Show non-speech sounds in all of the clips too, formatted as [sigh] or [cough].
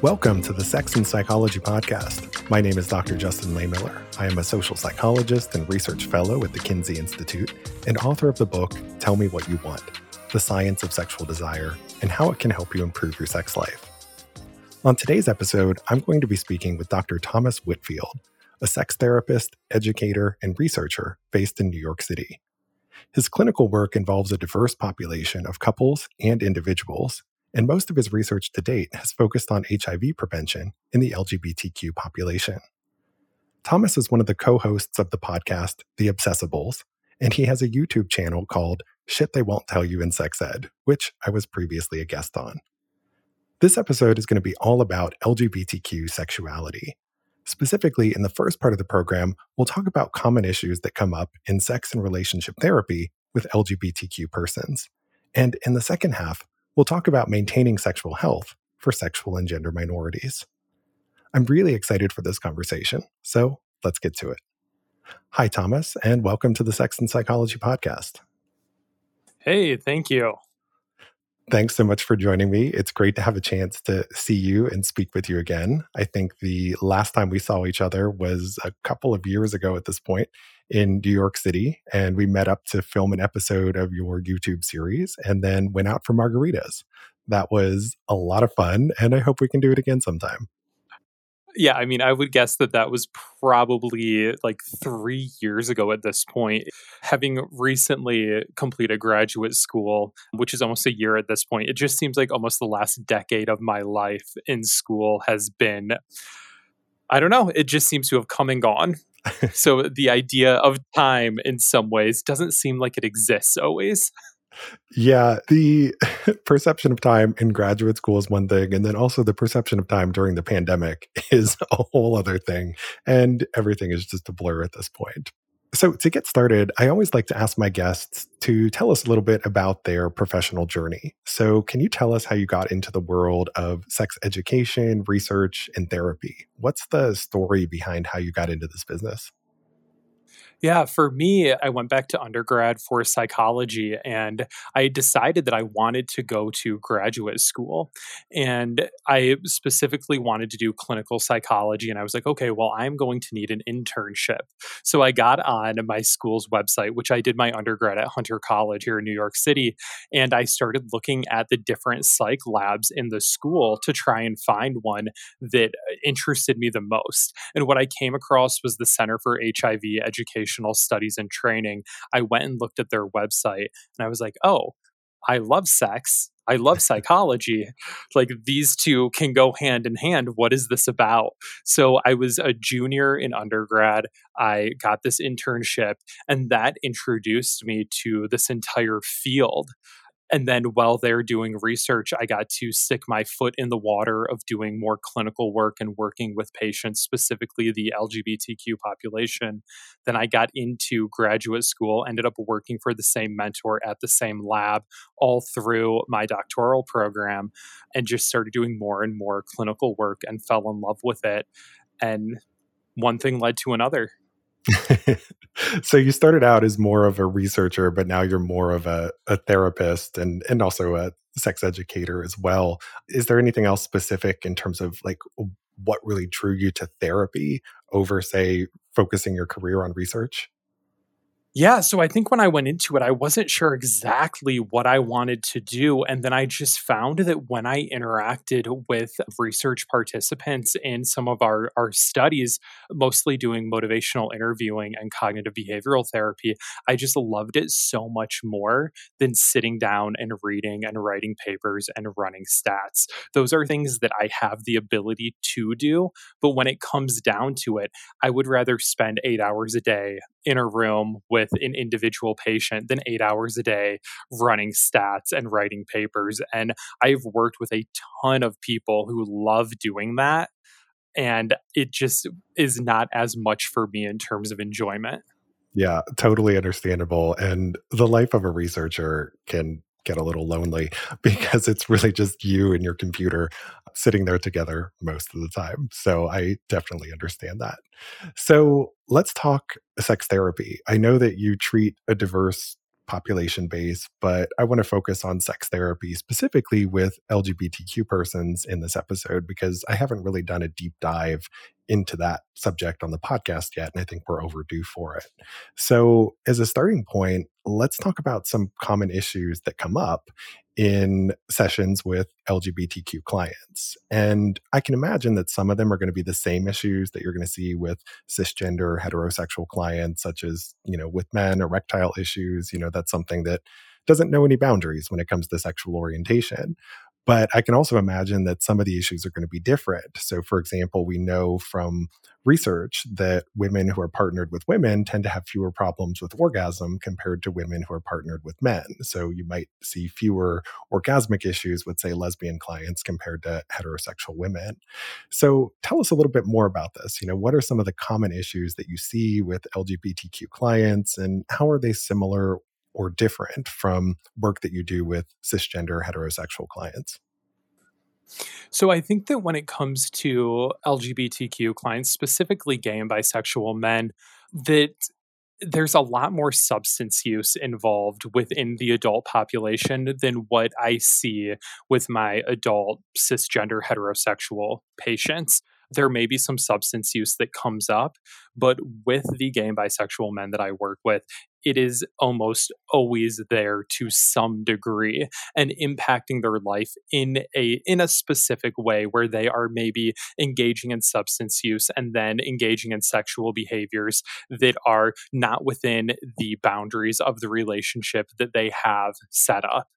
Welcome to the Sex and Psychology Podcast. My name is Dr. Justin Lehmiller. I am a social psychologist and research fellow at the Kinsey Institute and author of the book Tell Me What You Want The Science of Sexual Desire and How It Can Help You Improve Your Sex Life. On today's episode, I'm going to be speaking with Dr. Thomas Whitfield, a sex therapist, educator, and researcher based in New York City. His clinical work involves a diverse population of couples and individuals and most of his research to date has focused on HIV prevention in the LGBTQ population. Thomas is one of the co hosts of the podcast, The Obsessibles, and he has a YouTube channel called Shit They Won't Tell You in Sex Ed, which I was previously a guest on. This episode is going to be all about LGBTQ sexuality. Specifically, in the first part of the program, we'll talk about common issues that come up in sex and relationship therapy with LGBTQ persons. And in the second half, we'll talk about maintaining sexual health for sexual and gender minorities. I'm really excited for this conversation, so let's get to it. Hi, Thomas, and welcome to the Sex and Psychology Podcast. Hey, thank you. Thanks so much for joining me. It's great to have a chance to see you and speak with you again. I think the last time we saw each other was a couple of years ago at this point in New York City, and we met up to film an episode of your YouTube series and then went out for margaritas. That was a lot of fun, and I hope we can do it again sometime. Yeah, I mean, I would guess that that was probably like three years ago at this point. Having recently completed graduate school, which is almost a year at this point, it just seems like almost the last decade of my life in school has been, I don't know, it just seems to have come and gone [laughs] so the idea of time in some ways doesn't seem like it exists always. Yeah, the [laughs] perception of time in graduate school is one thing, and then also the perception of time during the pandemic [laughs] is a whole other thing. And everything is just a blur at this point. So, to get started, I always like to ask my guests to tell us a little bit about their professional journey. So, can you tell us how you got into the world of sex education, research, and therapy? What's the story behind how you got into this business? Yeah, for me, I went back to undergrad for psychology and I decided that I wanted to go to graduate school. And I specifically wanted to do clinical psychology. And I was like, okay, well, I'm going to need an internship. So I got on my school's website, which I did my undergrad at Hunter College here in New York City. And I started looking at the different psych labs in the school to try and find one that interested me the most. And what I came across was the Center for HIV Education studies and training, I went and looked at their website and I was like, oh, I love sex. I love [laughs] psychology. like these two can go hand in hand. What is this about? So I was a junior in undergrad. I got this internship, and that introduced me to this entire field. And then while they're doing research, I got to stick my foot in the water of doing more clinical work and working with patients, specifically the LGBTQ population. Then I got into graduate school, ended up working for the same mentor at the same lab all through my doctoral program, and just started doing more and more clinical work and fell in love with it. And one thing led to another. [laughs] so you started out as more of a researcher, but now you're more of a, a therapist and and also a sex educator as well. Is there anything else specific in terms of like what really drew you to therapy over, say, focusing your career on research? Yeah, so I think when I went into it, I wasn't sure exactly what I wanted to do. And then I just found that when I interacted with research participants in some of our, our studies, mostly doing motivational interviewing and cognitive behavioral therapy, I just loved it so much more than sitting down and reading and writing papers and running stats. Those are things that I have the ability to do. But when it comes down to it, I would rather spend eight hours a day in a room with an individual patient than eight hours a day running stats and writing papers. And I've worked with a ton of people who love doing that. And it just is not as much for me in terms of enjoyment. Yeah, totally understandable. And the life of a researcher can get a little lonely [laughs] because it's really just you and your computer sitting there together most of the time. So I definitely understand that. So let's talk sex therapy. I know that you treat a diverse population base, but I want to focus on sex therapy specifically with LGBTQ persons in this episode because I haven't really done a deep dive into that subject on the podcast yet, and I think we're overdue for it. So, as a starting point, let's talk about some common issues that come up in sessions with LGBTQ clients. And I can imagine that some of them are going to be the same issues that you're going to see with cisgender heterosexual clients, such as, you know, with men, erectile issues. You know, that's something that doesn't know any boundaries when it comes to sexual orientation. But I can also imagine that some of the issues are going to be different. So, for example, we know from research that women who are partnered with women tend to have fewer problems with orgasm compared to women who are partnered with men. So, you might see fewer orgasmic issues with, say, lesbian clients compared to heterosexual women. So, tell us a little bit more about this. You know, what are some of the common issues that you see with LGBTQ clients, and how are they similar or different from work that you do with cisgender heterosexual clients? So I think that when it comes to LGBTQ clients, specifically gay and bisexual men, that there's a lot more substance use involved within the adult population than what I see with my adult cisgender heterosexual patients there may be some substance use that comes up, but with the gay and bisexual men that I work with, it is almost always there to some degree and impacting their life in a in a specific way where they are maybe engaging in substance use and then engaging in sexual behaviors that are not within the boundaries of the relationship that they have set up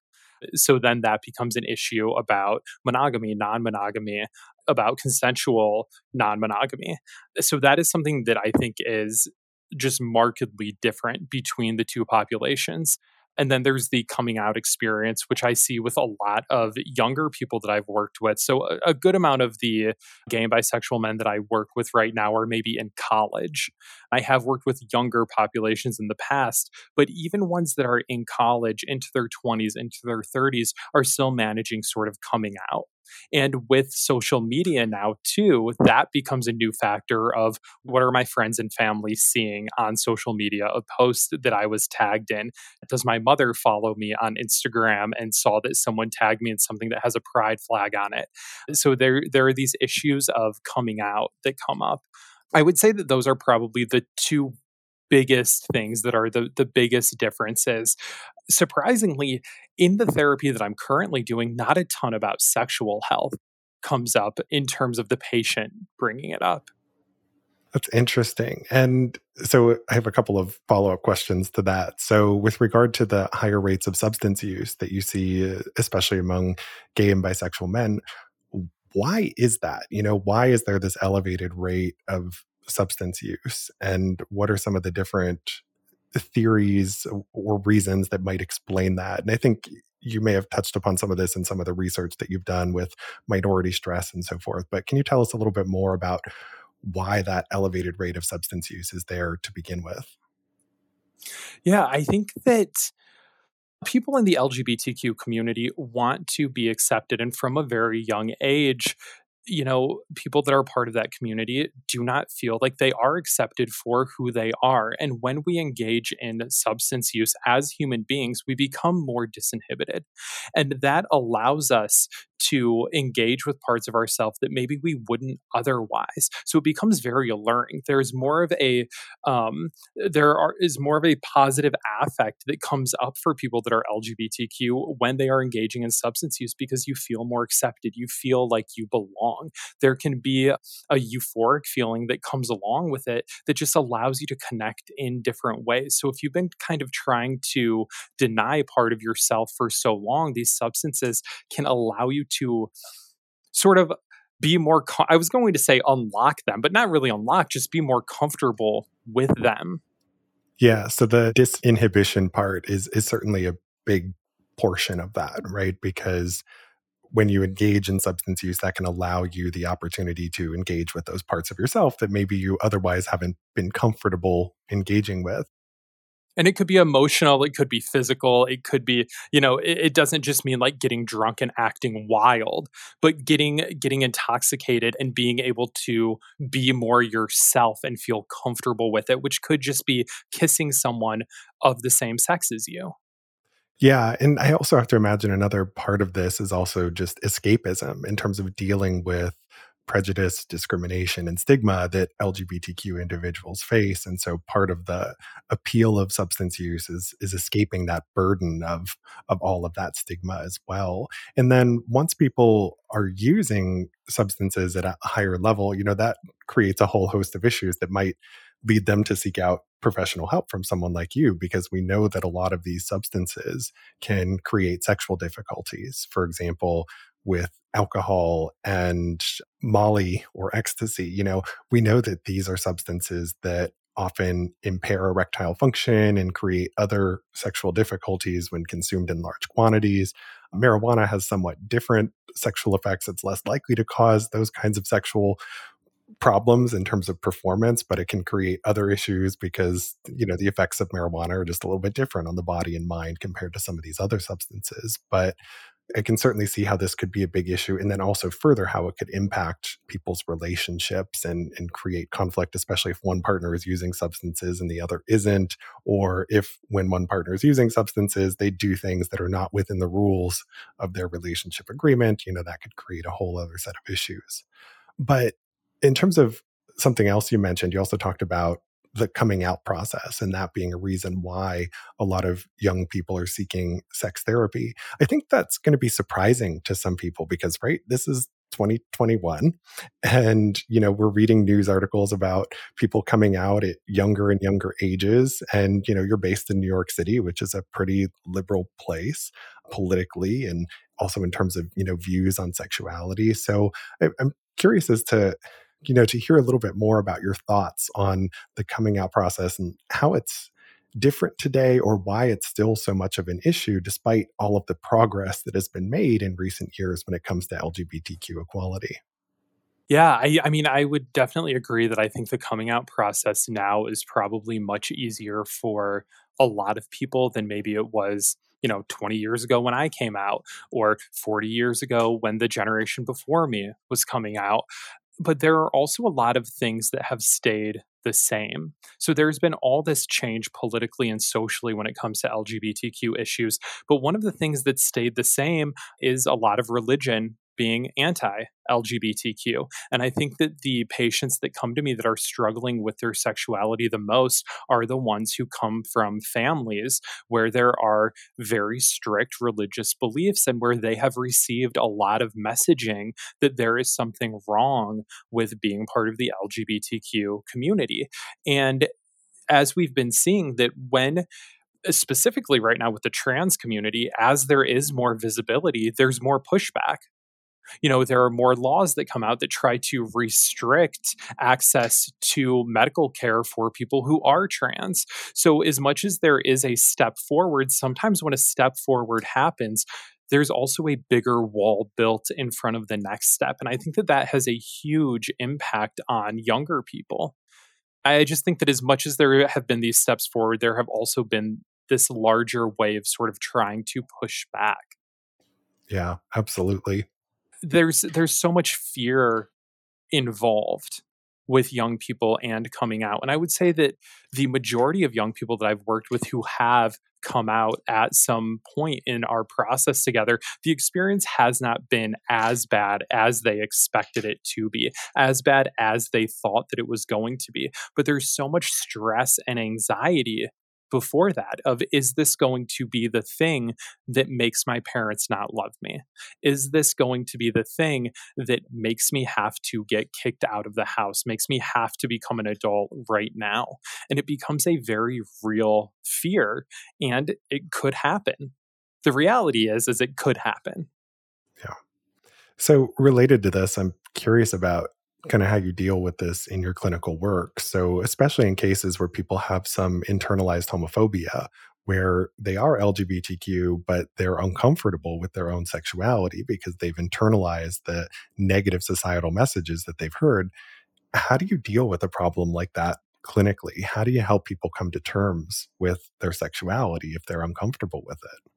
so then that becomes an issue about monogamy, non monogamy, about consensual non monogamy. So that is something that I think is just markedly different between the two populations. And then there's the coming out experience, which I see with a lot of younger people that I've worked with. So, a, a, good amount of the gay and bisexual men that I work with right now are maybe in college. I have worked with younger populations in the past, but even ones that are in college, into their 20s, into their 30s, are still managing sort of coming out. And with social media now, too, that becomes a new factor of what are my friends and family seeing on social media, a post that I was tagged in. Does my mother follow me on Instagram and saw that someone tagged me in something that has a pride flag on it? So there, there are these issues of coming out that come up. I would say that those are probably the two biggest things that are the the biggest differences surprisingly, in the therapy that I'm currently doing, not a ton about sexual health comes up in terms of the patient bringing it up. That's interesting. And so I have a couple of follow up questions to that. So, with regard to the higher rates of substance use that you see, uh, especially among gay and bisexual men, why is that? You know, why is there this elevated rate of substance use? And what are some of the different theories or reasons that might explain that. And I think you may have touched upon some of this in some of the research that you've done with minority stress and so forth. But can you tell us a little bit more about why that elevated rate of substance use is there to begin with? Yeah, I think that people in the LGBTQ community want to be accepted. And from a very young age, you know, people that are part of that community do not feel like they are accepted for who they are. And when we engage in substance use as human beings, we become more disinhibited. And that allows us to engage with parts of ourselves that maybe we wouldn't otherwise. So it becomes very alluring. There's more of a um, there are, is more of a positive affect that comes up for people that are LGBTQ when they are engaging in substance use because you feel more accepted. You feel like you belong. There can be a, a euphoric feeling that comes along with it that just allows you to connect in different ways. So if you've been kind of trying to deny part of yourself for so long, these substances can allow you to sort of be more com- i was going to say unlock them but not really unlock just be more comfortable with them yeah so the disinhibition part is is certainly a big portion of that right because when you engage in substance use that can allow you the opportunity to engage with those parts of yourself that maybe you otherwise haven't been comfortable engaging with. And it could be emotional it could be physical it could be you know it, it, doesn't just mean like getting drunk and acting wild but getting getting intoxicated and being able to be more yourself and feel comfortable with it which could just be kissing someone of the same sex as you Yeah. And I also have to imagine another part of this is also just escapism in terms of dealing with prejudice, discrimination, and stigma that LGBTQ individuals face. And so part of the appeal of substance use is, is escaping that burden of, of all of that stigma as well. And then once people are using substances at a higher level, you know, that creates a whole host of issues that might lead them to seek out professional help from someone like you because we know that a lot of these substances can create sexual difficulties. For example, with alcohol and Molly or ecstasy, you know, we know that these are substances that often impair erectile function and create other sexual difficulties when consumed in large quantities. Marijuana has somewhat different sexual effects. It's less likely to cause those kinds of sexual problems in terms of performance, but it can create other issues because, you know, the effects of marijuana are just a little bit different on the body and mind compared to some of these other substances. But I can certainly see how this could be a big issue. And then also further how it could impact people's relationships and, and create conflict, especially if one partner is using substances and the other isn't, or if when one partner is using substances, they do things that are not within the rules of their relationship agreement, you know, that could create a whole other set of issues. But in terms of something else you mentioned, you also talked about the coming out process and that being a reason why a lot of young people are seeking sex therapy. I think that's going to be surprising to some people because, right, this is 2021 and you know we're reading news articles about people coming out at younger and younger ages and you know you're based in New York City which is a pretty liberal place politically and also in terms of you know views on sexuality so I, am curious as to you know, to hear a little bit more about your thoughts on the coming out process and how it's different today or why it's still so much of an issue despite all of the progress that has been made in recent years when it comes to LGBTQ equality. Yeah, I, I, mean, I would definitely agree that I think the coming out process now is probably much easier for a lot of people than maybe it was, you know, 20 years ago when I came out or 40 years ago when the generation before me was coming out but there are also a lot of things that have stayed the same. So there's been all this change politically and socially when it comes to LGBTQ issues. But one of the things that stayed the same is a lot of religion being anti LGBTQ. And I think that the patients that come to me that are struggling with their sexuality the most are the ones who come from families where there are very strict religious beliefs and where they have received a lot of messaging that there is something wrong with being part of the LGBTQ community. And as we've been seeing, that when specifically right now with the trans community, as there is more visibility, there's more pushback you know, there are more laws that come out that try to restrict access to medical care for people who are trans. So, as much as there is a step forward, sometimes when a step forward happens, there's also a bigger wall built in front of the next step. And I think that that has a huge impact on younger people. I just think that as much as there have been these steps forward, there have also been this larger way of sort of trying to push back. Yeah, absolutely there's there's so much fear involved with young people and coming out. And I would say that the majority of young people that I've worked with who have come out at some point in our process together, the experience has not been as bad as they expected it to be, as bad as they thought that it was going to be. But there's so much stress and anxiety before that of is this going to be the thing that makes my parents not love me? Is this going to be the thing that makes me have to get kicked out of the house makes me have to become an adult right now? And it becomes a very real fear and it could happen. The reality is is it could happen. Yeah. So related to this i'm curious about kind of how you deal with this in your clinical work. So, especially in cases where people have some internalized homophobia, where they are LGBTQ, but they're uncomfortable with their own sexuality because they've internalized the negative societal messages that they've heard. How do you deal with a problem like that clinically? How do you help people come to terms with their sexuality if they're uncomfortable with it?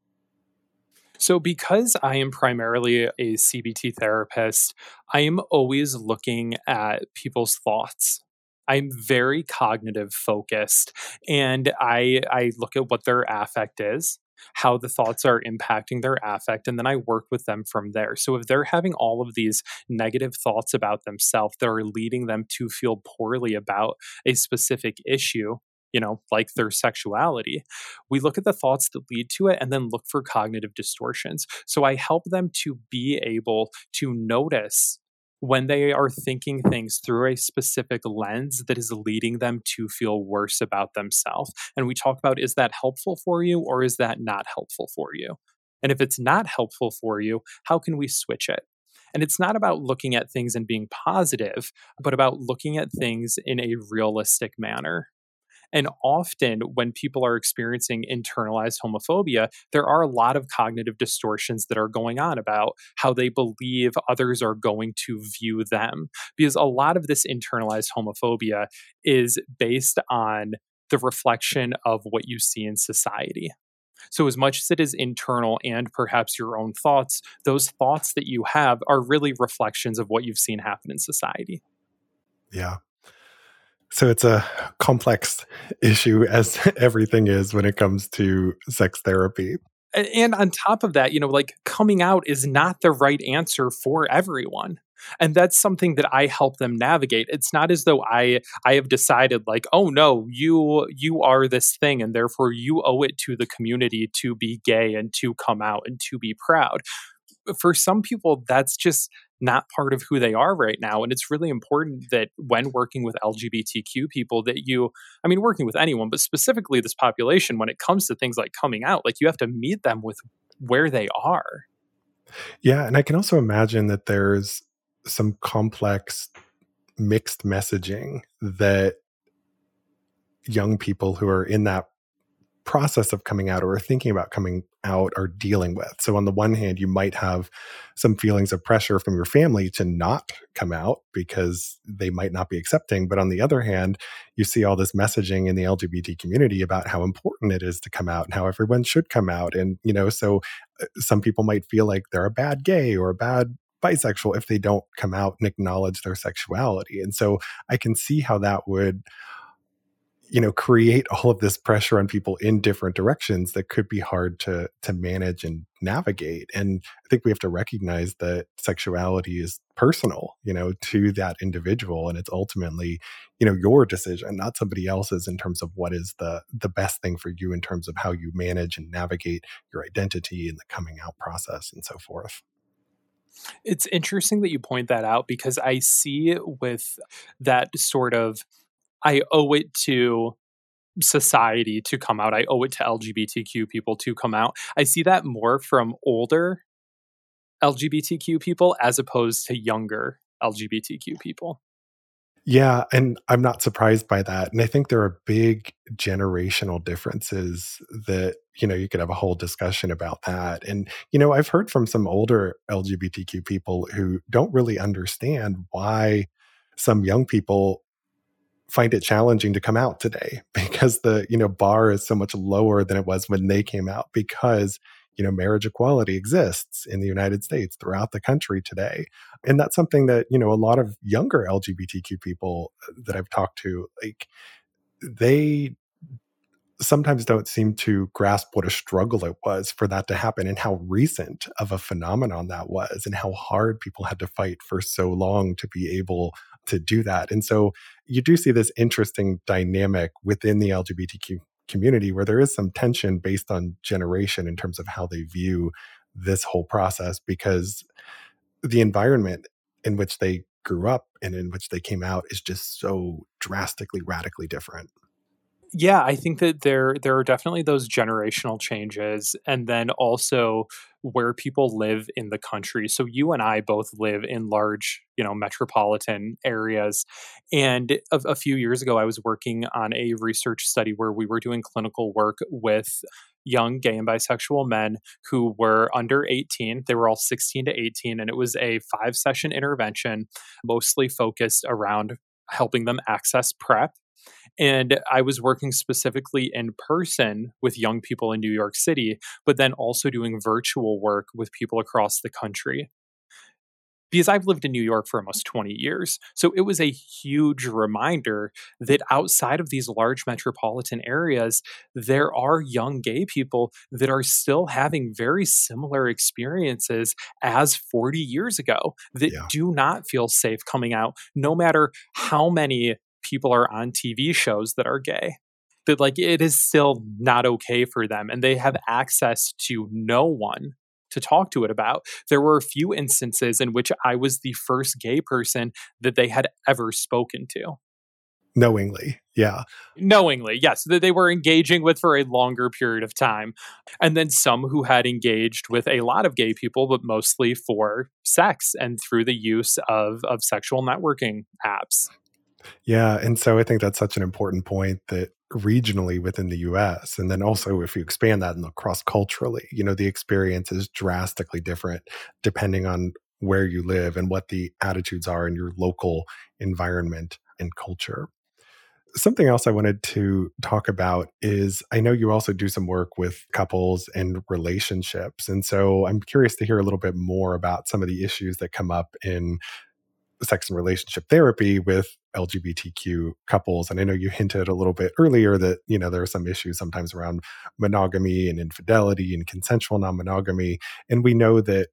So, because I am primarily a CBT therapist, I am always looking at people's thoughts. I'm very cognitive focused and I, I look at what their affect is. how the thoughts are impacting their affect, and then I work with them from there. So if they're having all of these negative thoughts about themselves that are leading them to feel poorly about a specific issue, you know, like their sexuality. We look at the thoughts that lead to it and then look for cognitive distortions. So I help them to be able to notice when they are thinking things through a specific lens that is leading them to feel worse about themselves. And we talk about is that helpful for you or is that not helpful for you? And if it's not helpful for you, how can we switch it? And it's not about looking at things and being positive, but about looking at things in a realistic manner. And often, when people are experiencing internalized homophobia, there are a lot of cognitive distortions that are going on about how they believe others are going to view them. Because a lot of this internalized homophobia is based on the reflection of what you see in society. So, as much as it is internal and perhaps your own thoughts, those thoughts that you have are really reflections of what you've seen happen in society. Yeah. So it's a complex issue, as [laughs] everything is when it comes to sex therapy. And on top of that, you know, like coming out is not the right answer for everyone. And that's something that i help them navigate. It's not as though i i have decided like oh no you you are this thing and therefore you owe it to the community to be gay and to come out and to be proud for some people that's just not part of who they are right now. And it's really important that when working with LGBTQ people, that you, I mean, working with anyone, but specifically this population, when it comes to things like coming out, like you have to meet them with where they are. Yeah. And I can also imagine that there's some complex mixed messaging that young people who are in that process of coming out or thinking about coming out are dealing with. So, on the one hand, you might have some feelings of pressure from your family to not come out because they might not be accepting. But on the other hand, you see all this messaging in the LGBT community about how important it is to come out and how everyone should come out. And, you know, so uh, some people might feel like they're a bad gay or a bad bisexual if they don't come out and acknowledge their sexuality. And so I can see how that would you know create all of this pressure on people in different directions that could be hard to to manage and navigate and i think we have to recognize that sexuality is personal you know to that individual and it's ultimately you know your decision not somebody else's in terms of what is the the best thing for you in terms of how you manage and navigate your identity and the coming out process and so forth. It's interesting that you point that out because i see with that sort of I owe it to society to come out. I owe it to LGBTQ people to come out. I see that more from older LGBTQ people as opposed to younger LGBTQ people. Yeah, and I'm not surprised by that. And I think there are big generational differences that, you know, you could have a whole discussion about that. And, you know, I've heard from some older LGBTQ people who don't really understand why some young people find it challenging to come out today [laughs] because the you know bar is so much lower than it was when they came out because you know marriage equality exists in the United States throughout the country today. And that's something that you know a lot of younger LGBTQ people uh, that I've talked to like they sometimes don't seem to grasp what a struggle it was for that to happen and how recent of a phenomenon that was and how hard people had to fight for so long to be able to do that. And so you do see this interesting dynamic within the LGBTQ community where there is some tension based on generation in terms of how they view this whole process because the environment in which they grew up and in which they came out is just so drastically radically different yeah, I think that there there are definitely those generational changes, and then also where people live in the country. So you and I both live in large, you know, metropolitan areas. And a, a few years ago, I was working on a research study where we were doing clinical work with young gay and bisexual men who were under 18. They were all 16 to 18, and it was a five session intervention, mostly focused around helping them access PrEP and I was working specifically in person with young people in New York City, but then also doing virtual work with people across the country. because I've lived in New York for almost 20 years. So it was a huge reminder that outside of these large metropolitan areas, there are young gay people that are still having very similar experiences as 40 years ago that yeah. do not feel safe coming out, no matter how many people are on TV shows that are gay. That, like, it is still not okay for them, and they have access to no one to talk to it about. There were a few instances in which I was the first gay person that they had ever spoken to. Knowingly, yeah. Knowingly, yes, that they were engaging with for a longer period of time. And then some who had engaged with a lot of gay people, but mostly for sex and through the use of, of sexual networking apps. Yeah. And so I think that's such an important point that regionally within the US. And then also, if you expand that and cross culturally, you know, the experience is drastically different depending on where you live and what the attitudes are in your local environment and culture. Something else I wanted to talk about is I know you also do some work with couples and relationships. And so I'm curious to hear a little bit more about some of the issues that come up in sex and relationship therapy with LGBTQ couples. And I know you hinted a little bit earlier that, you know, there are some issues sometimes around monogamy and infidelity and consensual non monogamy. And we know that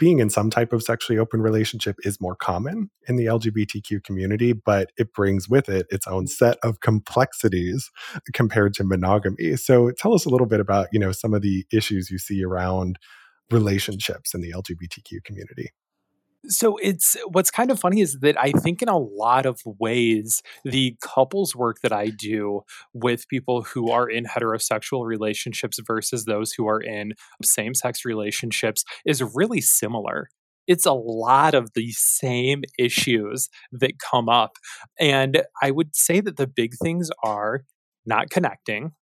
being in some type of sexually open relationship is more common in the LGBTQ community, but it brings with it its own set of complexities compared to monogamy. So tell us a little bit about, you know, some of the issues you see around relationships in the LGBTQ community. So it's what's kind of funny is that I think in a lot of ways, the couples work that I do with people who are in heterosexual relationships versus those who are in same sex relationships is really similar. It's a lot of the same issues that come up. And I would say that the big things are not connecting,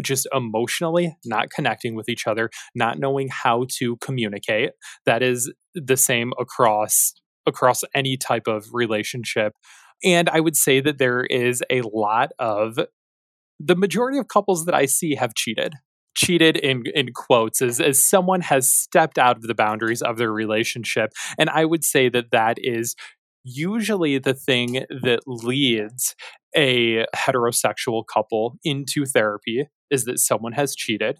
just emotionally not connecting with each other, not knowing how to communicate. That is the same across across any type of relationship. And I would say that there is a lot of the majority of couples that I see have cheated. Cheated in in quotes as as someone has stepped out of the boundaries of their relationship. And I would say that that is usually the thing that leads a heterosexual couple into therapy is that someone has cheated.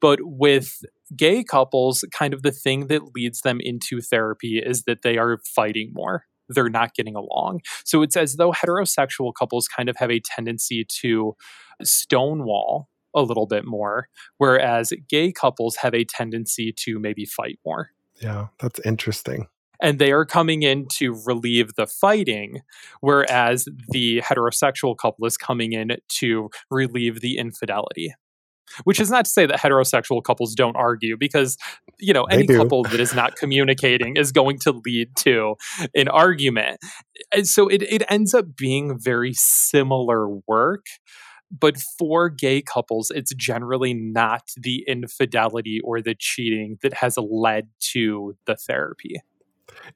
But with gay couples, kind of the thing that leads them into therapy is that they are fighting more. They're not getting along. So it's as though heterosexual couples kind of have a tendency to stonewall a little bit more, whereas gay couples have a tendency to maybe fight more. Yeah, that's interesting and they are coming in to relieve the fighting, whereas the heterosexual couple is coming in to relieve the infidelity. Which is not to say that heterosexual couples don't argue, because you know any couple that is not communicating is going to lead to an argument. And so it it ends up being very similar work but for gay couples, it's generally not the infidelity or the cheating that has led to the therapy.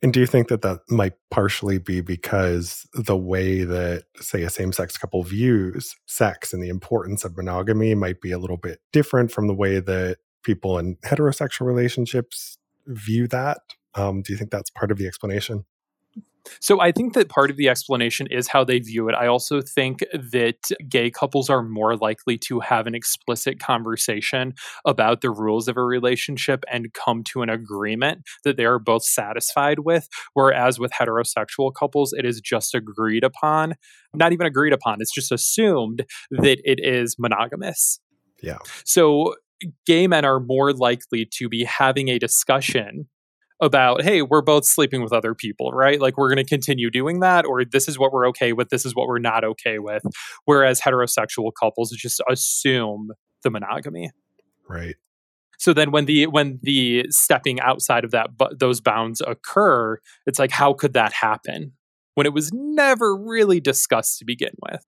And do you think that that might partially be because the way that, say, a same sex couple views sex and the importance of monogamy might be a little bit different from the way that people in heterosexual relationships view that? Um, do you think that's part of the explanation? So I think that part of the explanation is how they view it. I also think that gay couples are more likely to have an explicit conversation about the rules of a relationship and come to an agreement that they are both satisfied with. Whereas with heterosexual couples, it is just agreed upon, not even agreed upon, it's just assumed that it is monogamous. Yeah. So gay men are more likely to be having a discussion about hey we're both sleeping with other people right? Like we're going to continue doing that or this is what we're okay with this is what we're not okay with. Whereas heterosexual couples just assume the monogamy. Right. So then when the when the stepping outside of that but those bounds occur it's like how could that happen? When it was never really discussed to begin with.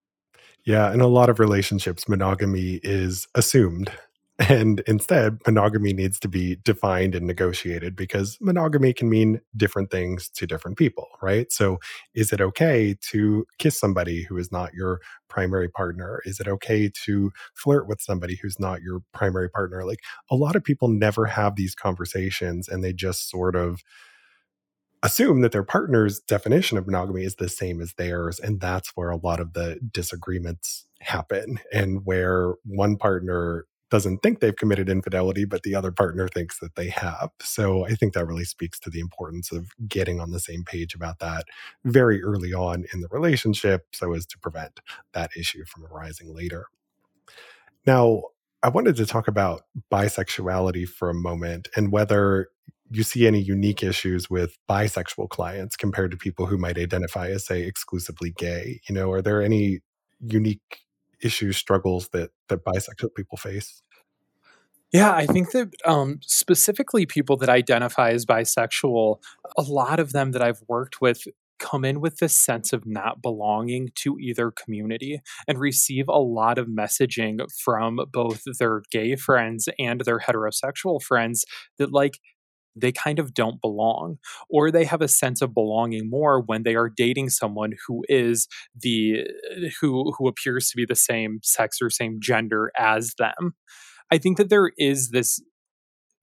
Yeah in a lot of relationships monogamy is assumed and instead, monogamy needs to be defined and negotiated because monogamy can mean different things to different people, right? So, is it okay to kiss somebody who is not your primary partner? Is it okay to flirt with somebody who's not your primary partner? Like, a lot of people never have these conversations and they just sort of assume that their partner's definition of monogamy is the same as theirs. And that's where a lot of the disagreements happen and where one partner doesn't think they've committed infidelity, but the other partner thinks that they have. So I think that really speaks to the importance of getting on the same page about that very early on in the relationship so as to prevent that issue from arising later. Now, I wanted to talk about bisexuality for a moment and whether you see any unique issues with bisexual clients compared to people who might identify as, say, exclusively gay. You know, are there any unique issues, struggles that that bisexual people face? Yeah, I think that um, specifically people that identify as bisexual, a lot of them that I've worked with come in with this sense of not belonging to either community and receive a lot of messaging from both their gay friends and their heterosexual friends that, like, they kind of don't belong or they have a sense of belonging more when they are dating someone who is the who who appears to be the same sex or same gender as them. I think that there is this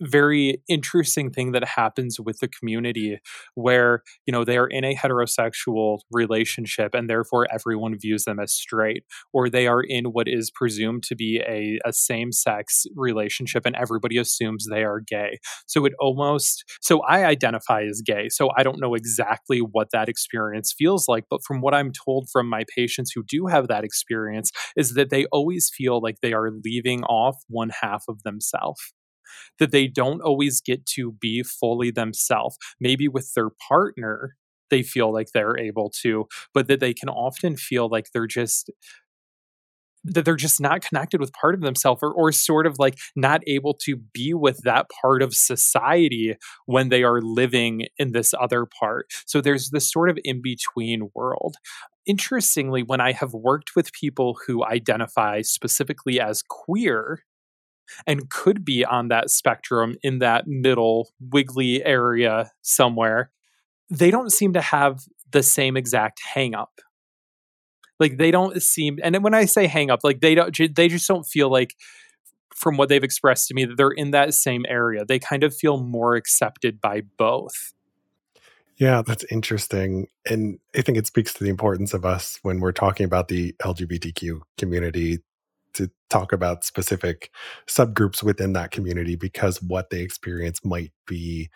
very interesting thing that happens with the community where you know they are in a heterosexual relationship and therefore everyone views them as straight or they are in what is presumed to be a, a same-sex relationship and everybody assumes they are gay. So it almost so i identify as gay so i don't know exactly what that experience feels like but from what i'm told from my patients who do have that experience is that they always feel like they are leaving off one half of themselves that they don't always get to be fully themselves. Maybe with their partner, they feel like they're able to, but that they can often feel like they're just that they're just not connected with part of themselves or, or sort of like not able to be with that part of society when they are living in this other part. So there's this sort of in between world. Interestingly, when I have worked with people who identify specifically as queer, and could be on that spectrum in that middle wiggly area somewhere, they don't seem to have the same exact hang up. Like they don't seem and when I say hang up, like they don't they just don't feel like from what they've expressed to me that they're in that same area. They kind of feel more accepted by both. Yeah, that's interesting. And I think it speaks to the importance of us when we're talking about the LGBTQ community to talk about specific subgroups within that community because what they experience might be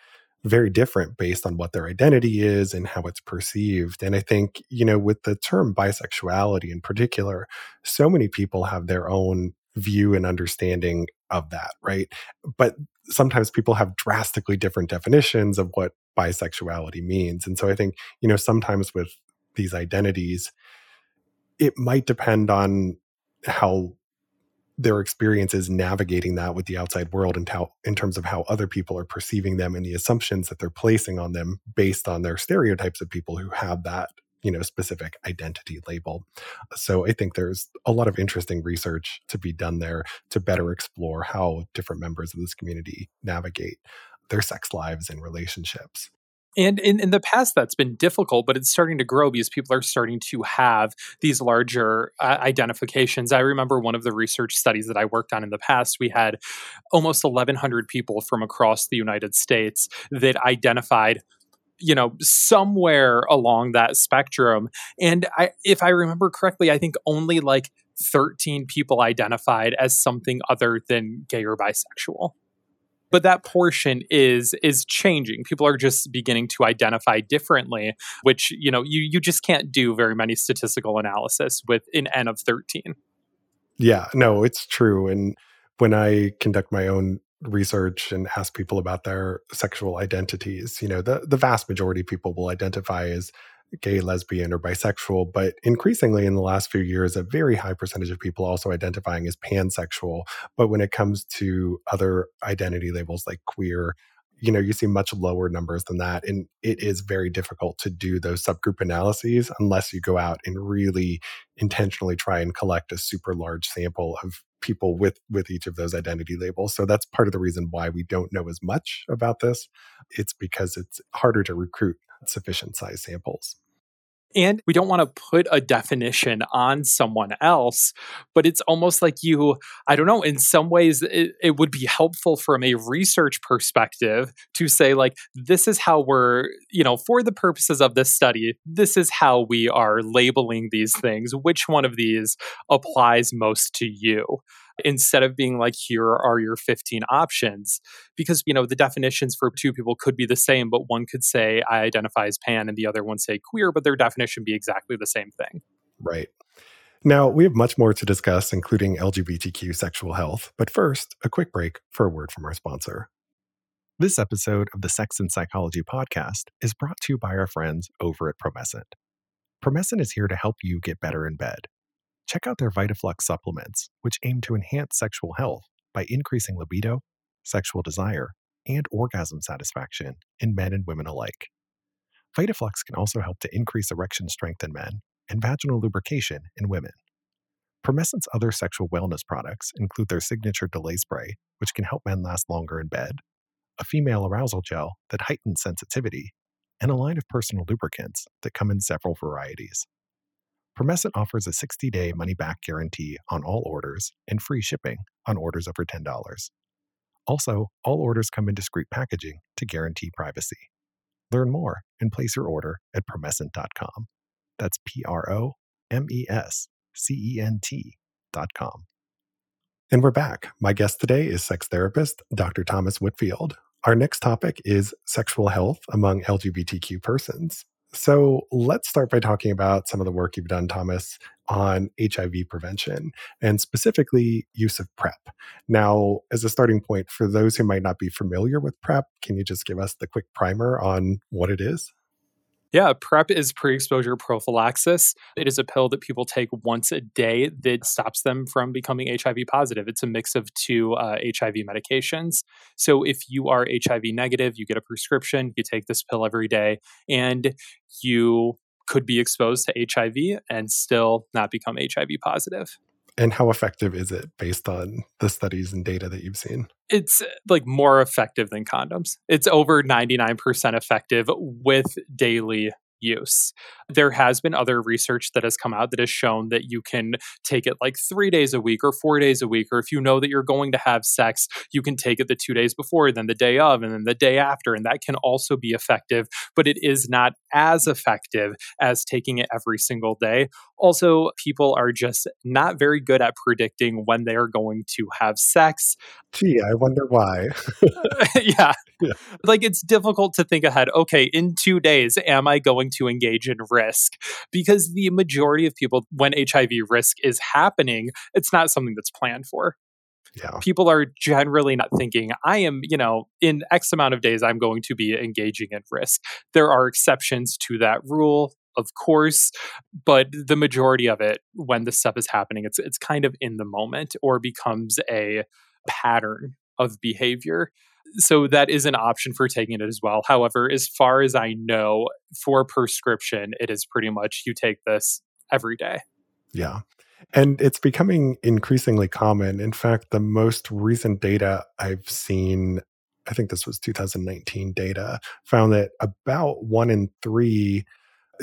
very different based on what their identity is and how it's perceived. And I think, you know, with the term bisexuality in particular, so many people have their own view and understanding of that, right? But sometimes people have drastically different definitions of what bisexuality means. And so I think, you know, sometimes with these identities, it might depend on how their experiences navigating that with the outside world and how in terms of how other people are perceiving them and the assumptions that they're placing on them based on their stereotypes of people who have that you know specific identity label. So i think there's a lot of interesting research to be done there to better explore how different members of this community navigate their sex lives and relationships and in, in the past, that's been difficult, but it's starting to grow because people are starting to have these larger uh, identifications. I remember one of the research studies that I worked on in the past, we had almost 1,100 people from across the United States that identified you know somewhere along that spectrum and I, if i remember correctly i think only like 13 people identified as something other than gay or bisexual but that portion is is changing. People are just beginning to identify differently which you know you you just can't do very many statistical analysis with an n of 13 yeah no it's true and when i conduct my own research and ask people about their sexual identities you know the the vast majority of people will identify as gay, lesbian, or bisexual, but increasingly in the last few years, a very high percentage of people also identifying as pansexual. But when it comes to other identity labels like queer, you know, you see much lower numbers than that. And it is very difficult to do those subgroup analyses unless you go out and really intentionally try and collect a super large sample of people with with each of those identity labels. So that's part of the reason why we don't know as much about this. It's because it's harder to recruit sufficient size samples. And we don't want to put a definition on someone else but it's almost like you i don't know in some ways it, it, would be helpful from a research perspective to say like this is how we're you know for the purposes of this study this is how we are labeling these things. Which one of these applies most to you instead of being like here are your 15 options because you know the definitions for two people could be the same but one could say i identify as pan and the other one say queer but their definition be exactly the same thing. Right. Now we have much more to discuss including lgbtq sexual health but first a quick break for a word from our sponsor. This episode of the Sex and Psychology podcast is brought to you by our friends over at Promescent. Promescent is here to help you get better in bed check out their VitaFlux supplements, which aim to enhance sexual health by increasing libido, sexual desire, and orgasm satisfaction in men and women alike. VitaFlux can also help to increase erection strength in men and vaginal lubrication in women. Promescent's other sexual wellness products include their signature delay spray, which can help men last longer in bed, a female arousal gel that heightens sensitivity, and a line of personal lubricants that come in several varieties. Promescent offers a 60 day money back guarantee on all orders and free shipping on orders over $10. Also, all orders come in discreet packaging to guarantee privacy. Learn more and place your order at promescent.com. That's P R O M E S C E N T.com. And we're back. My guest today is sex therapist Dr. Thomas Whitfield. Our next topic is sexual health among LGBTQ persons. So let's start by talking about some of the work you've done, Thomas, on HIV prevention and specifically use of PrEP. Now, as a starting point, for those who might not be familiar with PrEP, can you just give us the quick primer on what it is? Yeah, PrEP is pre exposure prophylaxis. It is a pill that people take once a day that stops them from becoming HIV positive. It's a mix of two uh, HIV medications. So if you are HIV negative, you get a prescription, you take this pill every day, and you could be exposed to HIV and still not become HIV positive. And how effective is it based on the studies and data that you've seen? It's uh, like more effective than condoms. It's over 99% effective with daily use. There has been other research that has come out that has shown that you can take it like three days a week or four days a week, or if you know that you're going to have sex, you can take it the two days before, then the day of, and then the day after. And that can also be effective, but it is not as effective as taking it every single day. Also, people are just not very good at predicting when they are going to have sex. Gee, I wonder why. [laughs] yeah. [laughs] yeah. Like it's difficult to think ahead. Okay, in two days, am I going to engage in risk? Because the majority of people, when HIV risk is happening, it's not something that's planned for. Yeah. People are generally not thinking, I am, you know, in X amount of days, I'm going to be engaging in risk. There are exceptions to that rule of course, but the majority of it, when this stuff is happening, it's it's kind of in the moment or becomes a pattern of behavior. So that is an option for taking it as well. However, as far as I know, for prescription, it is pretty much you take this every day. Yeah. And it's becoming increasingly common. In fact, the most recent data I've seen, I think this was 2019 data, found that about one in three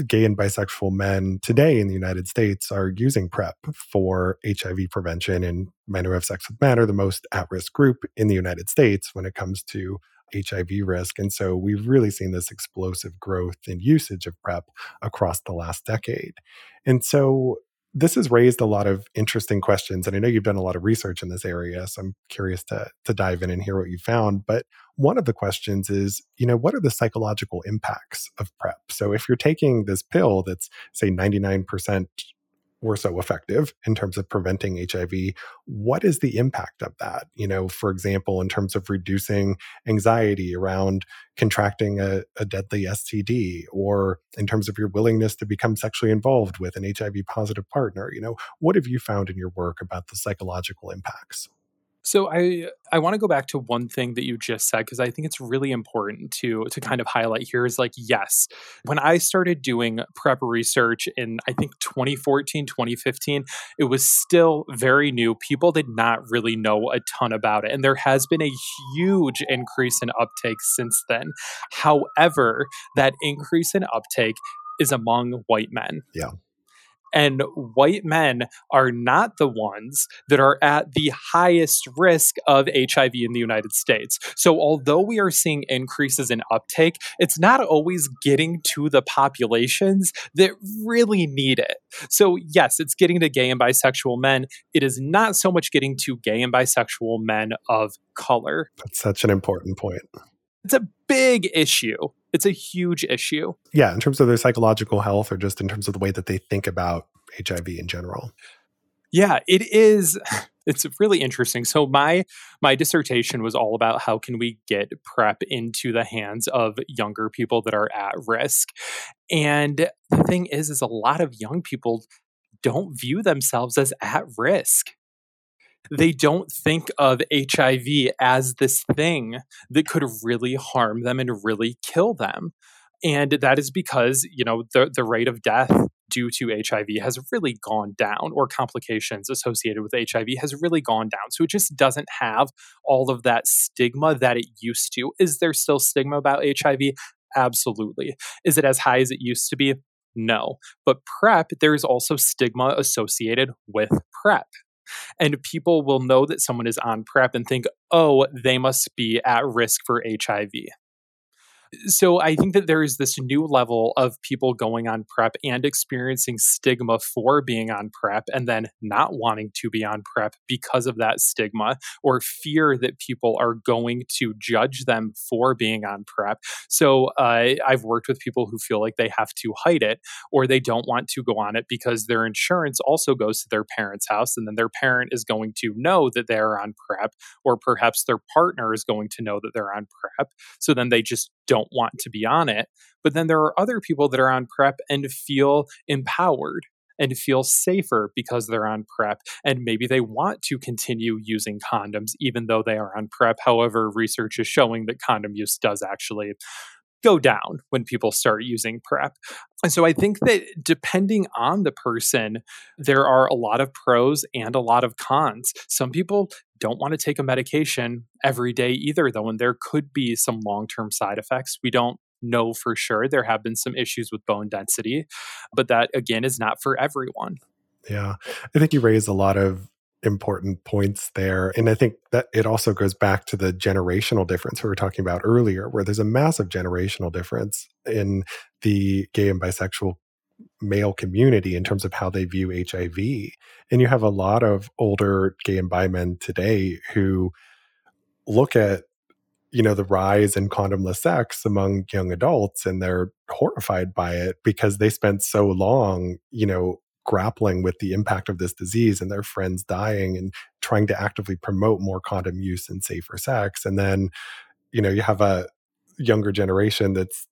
gay and bisexual men today in the United States are using PrEP for HIV prevention, and men who have sex with men are the most at risk group in the United States when it comes to HIV risk. And so we've really seen this explosive growth in usage of PrEP across the last decade. And so this has raised a lot of interesting questions and i know you've done a lot of research in this area so i'm curious to, to dive in and hear what you found but one of the questions is you know what are the psychological impacts of prep? So if you're taking this pill that's say 99% were so effective in terms of preventing HIV. What is the impact of that? You know, for example, in terms of reducing anxiety around contracting a, a, deadly STD, or in terms of your willingness to become sexually involved with an HIV positive partner. You know, what have you found in your work about the psychological impacts? So I I want to go back to one thing that you just said because I think it's really important to to kind of highlight here is like yes, when I started doing prep research in I think 2014, 2015, it was still very new. People did not really know a ton about it and there has been a huge increase in uptake since then. However, that increase in uptake is among white men. Yeah. And white men are not the ones that are at the highest risk of HIV in the United States. So, although we are seeing increases in uptake, it's not always getting to the populations that really need it. So, yes, it's getting to gay and bisexual men. It is not so much getting to gay and bisexual men of color. That's such an important point. It's a big issue. It's a huge issue. Yeah, in terms of their psychological health or just in terms of the way that they think about HIV in general. Yeah, it is [sighs] it's really interesting. So my my dissertation was all about how can we get PrEP into the hands of younger people that are at risk. And the thing is is a lot of young people don't view themselves as at risk they don't think of HIV as this thing that could really harm them and really kill them. And that is because, you know, the, the rate of death due to HIV has really gone down, or complications associated with HIV has really gone down. So it just doesn't have all of that stigma that it used to. Is there still stigma about HIV? Absolutely. Is it as high as it used to be? No. But PrEP, there is also stigma associated with PrEP. And people will know that someone is on PrEP and think, oh, they must be at risk for HIV so I think that there is this new level of people going on PrEP and experiencing stigma for being on PrEP and then not wanting to be on PrEP because of that stigma or fear that people are going to judge them for being on PrEP. So uh, I've worked with people who feel like they have to hide it or they don't want to go on it because their insurance also goes to their parents' house and then their parent is going to know that they're on PrEP or perhaps their partner is going to know that they're on PrEP. So then they just don't want to be on it. But then there are other people that are on PrEP and feel empowered and feel safer because they're on PrEP. And maybe they want to continue using condoms even though they are on PrEP. However, research is showing that condom use does actually go down when people start using PrEP. And so I think that depending on the person, there are a lot of pros and a lot of cons. Some people don't want to take a medication every day either, though, and there could be some long term side effects. We don't know for sure. There have been some issues with bone density, but that again is not for everyone. Yeah. I think you raise a lot of important points there. And I think that it also goes back to the generational difference we were talking about earlier, where there's a massive generational difference in the gay and bisexual male community in terms of how they view HIV. And you have a lot of older gay and bi men today who look at you know the rise in condomless sex among young adults and they're horrified by it because they spent so long you know grappling with the impact of this disease and their friends dying and trying to actively promote more condom use and safer sex and then you know you have a younger generation that's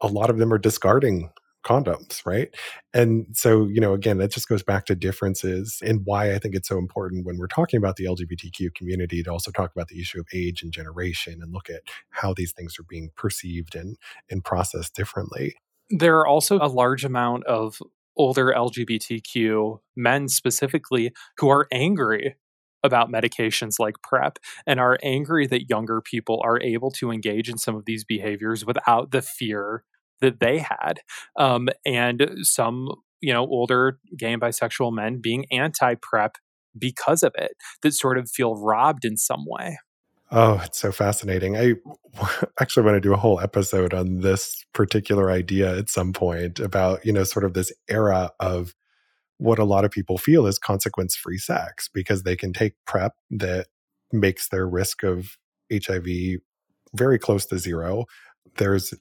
a lot of them are discarding condoms, right? And so, you know, again, that just goes back to differences and why I think it's so important when we're talking about the LGBTQ community to also talk about the issue of age and generation and look at how these things are being perceived and and processed differently. There are also a large amount of older LGBTQ men specifically who are angry about medications like PrEP and are angry that younger people are able to engage in some of these behaviors without the fear that they had. Um, and some, you know, older gay and bisexual men being anti PrEP because of it that sort of feel robbed in some way. Oh, it's so fascinating. I [laughs] actually want to do a whole episode on this particular idea at some point about, you know, sort of this era of what a lot of people feel is consequence free sex because they can take PrEP that makes their risk of HIV very close to zero. There's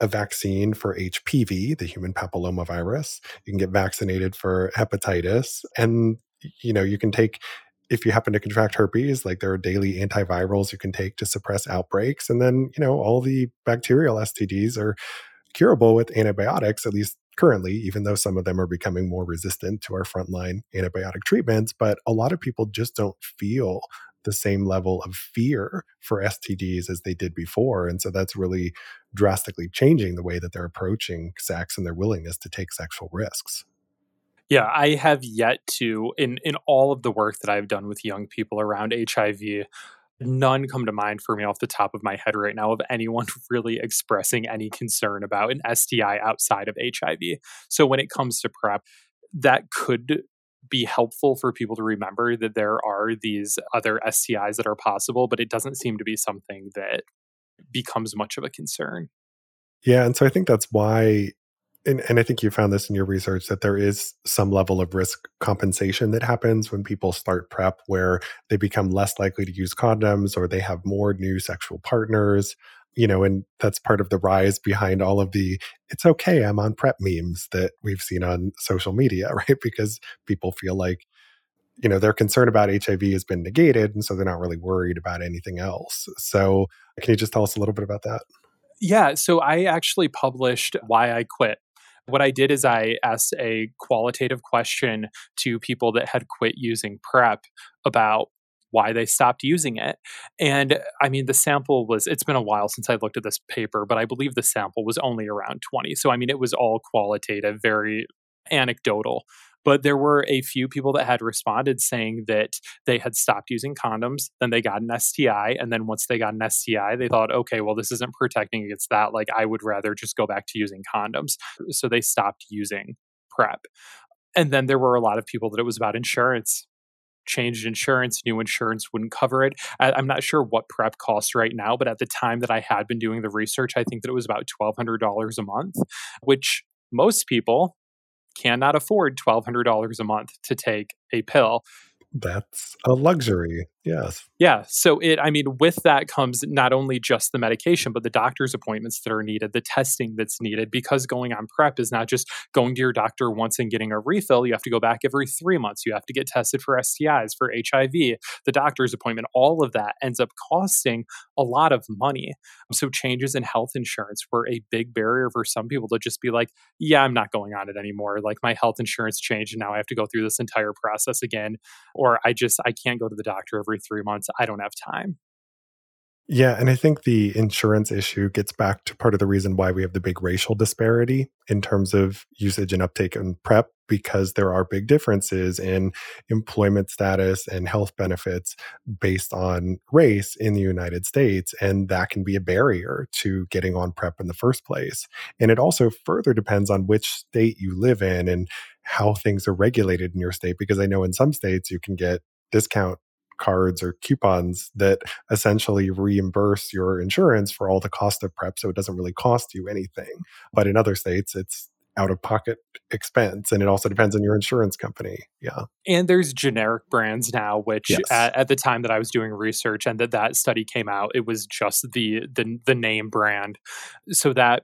a vaccine for HPV, the human papillomavirus. You can get vaccinated for hepatitis. And, you know, you can take, if you happen to contract herpes, like there are daily antivirals you can take to suppress outbreaks. And then, you know, all the bacterial STDs are curable with antibiotics, at least currently, even though some of them are becoming more resistant to our frontline antibiotic treatments. But a lot of people just don't feel the same level of fear for STDs as they did before. And so that's really drastically changing the way that they're approaching sex and their willingness to take sexual risks. Yeah, I have yet to in in all of the work that I've done with young people around HIV none come to mind for me off the top of my head right now of anyone [laughs] really expressing any concern about an STI outside of HIV. So when it comes to PrEP, that could be helpful for people to remember that there are these other STIs that are possible, but it doesn't seem to be something that becomes much of a concern. Yeah. And so I think that's why and, and I think you found this in your research that there is some level of risk compensation that happens when people start PrEP, where they become less likely to use condoms or they have more new sexual partners. You know, and that's part of the rise behind all of the it's okay, I'm on PrEP memes that we've seen on social media, [laughs] right? Because people feel like, you know, their concern about HIV has been negated. And so they're not really worried about anything else. So, can you just tell us a little bit about that? Yeah, so I actually published Why I Quit what I did is I asked a qualitative question to people that had quit using PrEP about why they stopped using it. And I mean, the sample was, it's been a while since I looked at this paper, but I believe the sample was only around 20. So, I mean, it was all qualitative, very anecdotal. But there were a few people that had responded saying that they had stopped using condoms, then they got an STI. And then once they got an STI, they thought, okay, well, this isn't protecting against that. Like, I would rather just go back to using condoms. So they stopped using PrEP. And then there were a lot of people that it was about insurance changed insurance, new insurance wouldn't cover it. I'm not sure what PrEP costs right now, but at the time that I had been doing the research, I think that it was about $1,200 a month, which most people cannot afford $1,200 a month to take a pill. That's a luxury. Yes. Yeah. So it, I mean, with that comes not only just the medication, but the doctor's appointments that are needed, the testing that's needed, because going on PrEP is not just going to your doctor once and getting a refill. You have to go back every three months. You have to get tested for STIs, for HIV, the doctor's appointment. All of that ends up costing a lot of money. So changes in health insurance were a big barrier for some people to just be like, yeah, I'm not going on it anymore. Like my health insurance changed and now I have to go through this entire process again. Or I just, I can't go to the doctor every every three months. I don't have time. Yeah, and I think the insurance issue gets back to part of the reason why we have the big racial disparity in terms of usage and uptake and PrEP, because there are big differences in employment status and health benefits based on race in the United States. And that can be a barrier to getting on PrEP in the first place. And it also further depends on which state you live in and how things are regulated in your state, because I know in some states you can get discount cards or coupons that essentially reimburse your insurance for all the cost of prep. So it doesn't really cost you anything. But in other states, it's out of pocket expense and it also depends on your insurance company yeah and there's generic brands now which yes. at, at, the time that i was doing research and that that study came out it was just the the, the name brand so that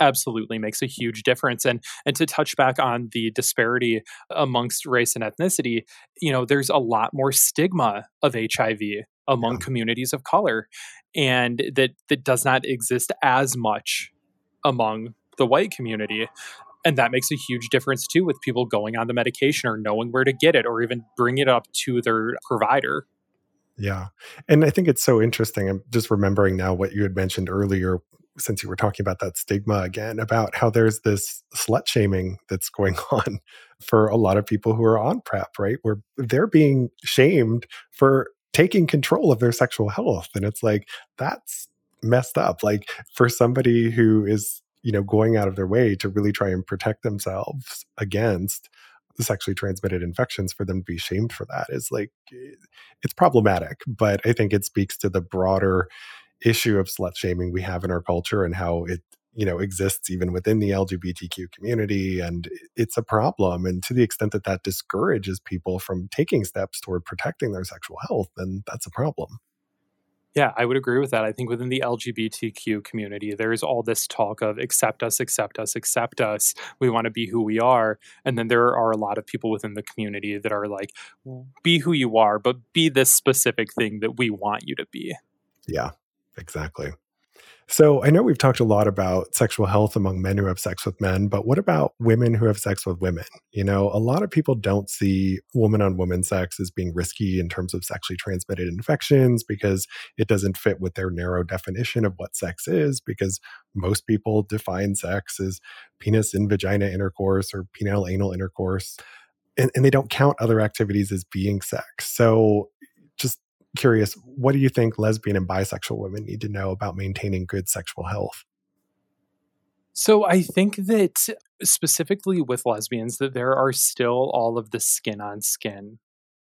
absolutely makes a huge difference and and to touch back on the disparity amongst race and ethnicity you know there's a lot more stigma of hiv among yeah. communities of color and that that does not exist as much among the white community and that makes a huge difference too with people going on the medication or knowing where to get it or even bring it up to their provider yeah. And I think it's so interesting. I'm just remembering now what you had mentioned earlier since you were talking about that stigma again, about how there's this slut shaming that's going [laughs] on for a lot of people who are on PrEP, right? Where they're being shamed for taking control of their sexual health. And it's like, that's messed up. Like for somebody who is, you know, going out of their way to really try and protect themselves against sexually transmitted infections for them to be shamed for that is like it's problematic but i think it speaks to the broader issue of slut shaming we have in our culture and how it you know exists even within the lgbtq community and it's a problem and to the extent that that discourages people from taking steps toward protecting their sexual health then that's a problem yeah, I would agree with that. I think within the LGBTQ community, there's all this talk of accept us, accept us, accept us. We want to be who we are. And then there are a lot of people within the community that are like, be who you are, but be this specific thing that we want you to be. Yeah, exactly. So I know we've talked a lot about sexual health among men who have sex with men, but what about women who have sex with women? You know, a lot of people don't see woman on woman sex as being risky in terms of sexually transmitted infections because it doesn't fit with their narrow definition of what sex is, because most people define sex as penis and vagina intercourse or penile anal intercourse. And, and they don't count other activities as being sex. So curious, what do you think lesbian and bisexual women need to know about maintaining good sexual health? So I think that specifically with lesbians that there are still all of the skin on skin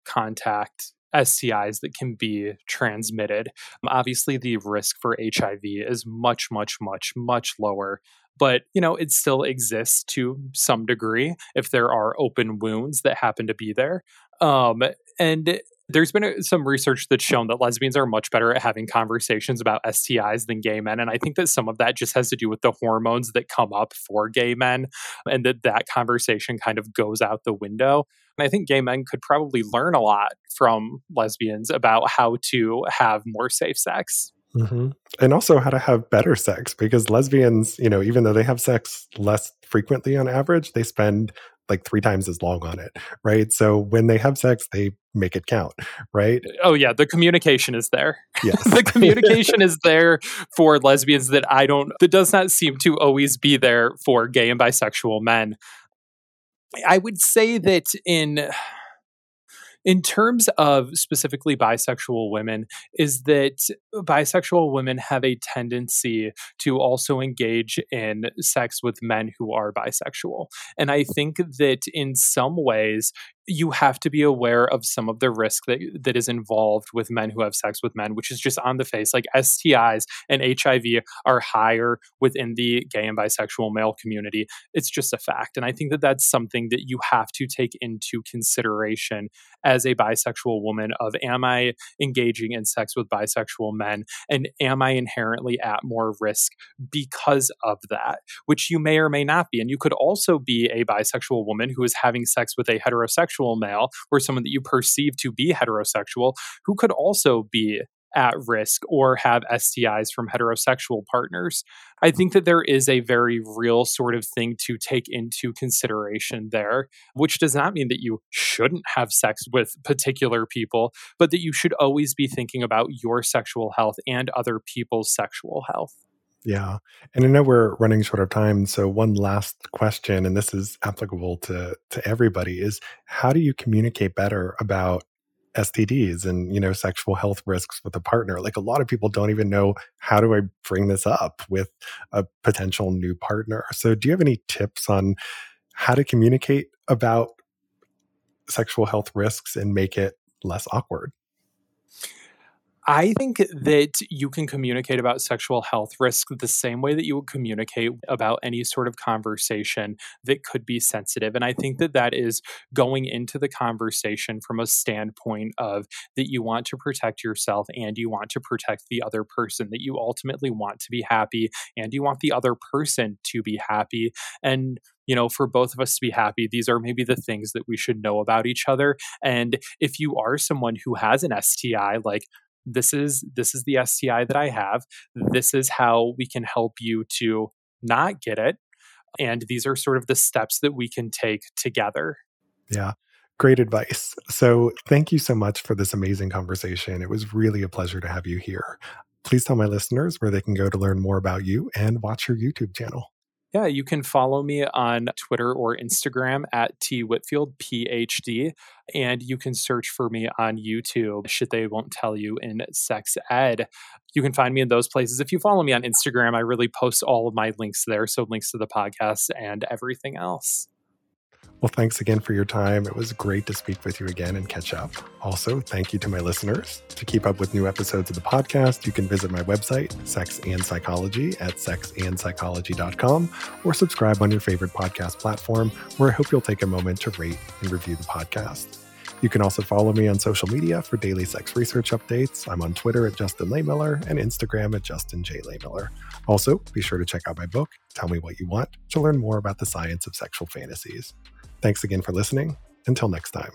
contact STIs that can be transmitted. Obviously the risk for HIV is much much much much lower but you know it still exists to some degree if there are open wounds that happen to be there um, and there's been a, some research that's shown that lesbians are much better at having conversations about STIs than gay men. And I think that some of that just has to do with the hormones that come up for gay men and that that conversation kind of goes out the window. And I think gay men could probably learn a lot from lesbians about how to have more safe sex. Mm-hmm. And also how to have better sex because lesbians, you know, even though they have sex less frequently on average, they spend like three times as long on it, right? So when they have sex, they make it count, right? Uh, oh yeah, the communication is there. [laughs] Yes. the communication is there for lesbians that I don't that does not seem to always be there for gay and bisexual men. I would say that in in terms of specifically bisexual women, is that bisexual women have a tendency to also engage in sex with men who are bisexual. And I think that in some ways, you have to be aware of some of the risk that, that is involved with men who have sex with men, which is just on the face. Like STIs and HIV are higher within the gay and bisexual male community. It's just a fact. And I think that that's something that you have to take into consideration as a bisexual woman of am I engaging in sex with bisexual men and am I inherently at more risk because of that, which you may or may not be. And you could also be a bisexual woman who is having sex with a heterosexual male or someone that you perceive to be heterosexual who could also be at risk or have STIs from heterosexual partners. I think that there is a very real sort of thing to take into consideration there, which does not mean that you shouldn't have sex with particular people, but that you should always be thinking about your sexual health and other people's sexual health. Yeah. And I know we're running short of time. So one last question, and this is applicable to to everybody, is how do you communicate better about STDs and you know sexual health risks with a partner. Like a lot of people don't even know how do I bring this up with a potential new partner. So do you have any tips on how to communicate about sexual health risks and make it less awkward? I think that you can communicate about sexual health risk the same way that you would communicate about any sort of conversation that could be sensitive. And I think that that is going into the conversation from a standpoint of that you want to protect yourself and you want to protect the other person, that you ultimately want to be happy and you want the other person to be happy. And you know, for both of us to be happy, these are maybe the things that we should know about each other. And if you are someone who has an STI, like this is this is the STI that I have. This is how we can help you to not get it. And these are sort of the steps that we can take together. Yeah. Great advice. So, thank you so much for this amazing conversation. It was really a pleasure to have you here. Please tell my listeners where they can go to learn more about you and watch your YouTube channel. Yeah, you can follow me on Twitter or Instagram at T Whitfield PhD, and you can search for me on YouTube. Shit, they won't tell you in sex ed. You can find me in those places. If you follow me on Instagram, I really post all of my links there. So links to the podcast and everything else. Well, thanks again for your time. It was great to speak with you again and catch up. Also, thank you to my listeners. To keep up with new episodes of the podcast, you can visit my website, Sex and Psychology, at sexandpsychology.com or subscribe on your favorite podcast platform, where I hope you'll take a moment to rate and review the podcast. You can also follow me on social media for daily sex research updates. I'm on Twitter at Justin Lehmiller and Instagram at Justin J. Lehmiller. Also, be sure to check out my book, Tell Me What You Want, to learn more about the science of sexual fantasies. Thanks again for listening. Until next time.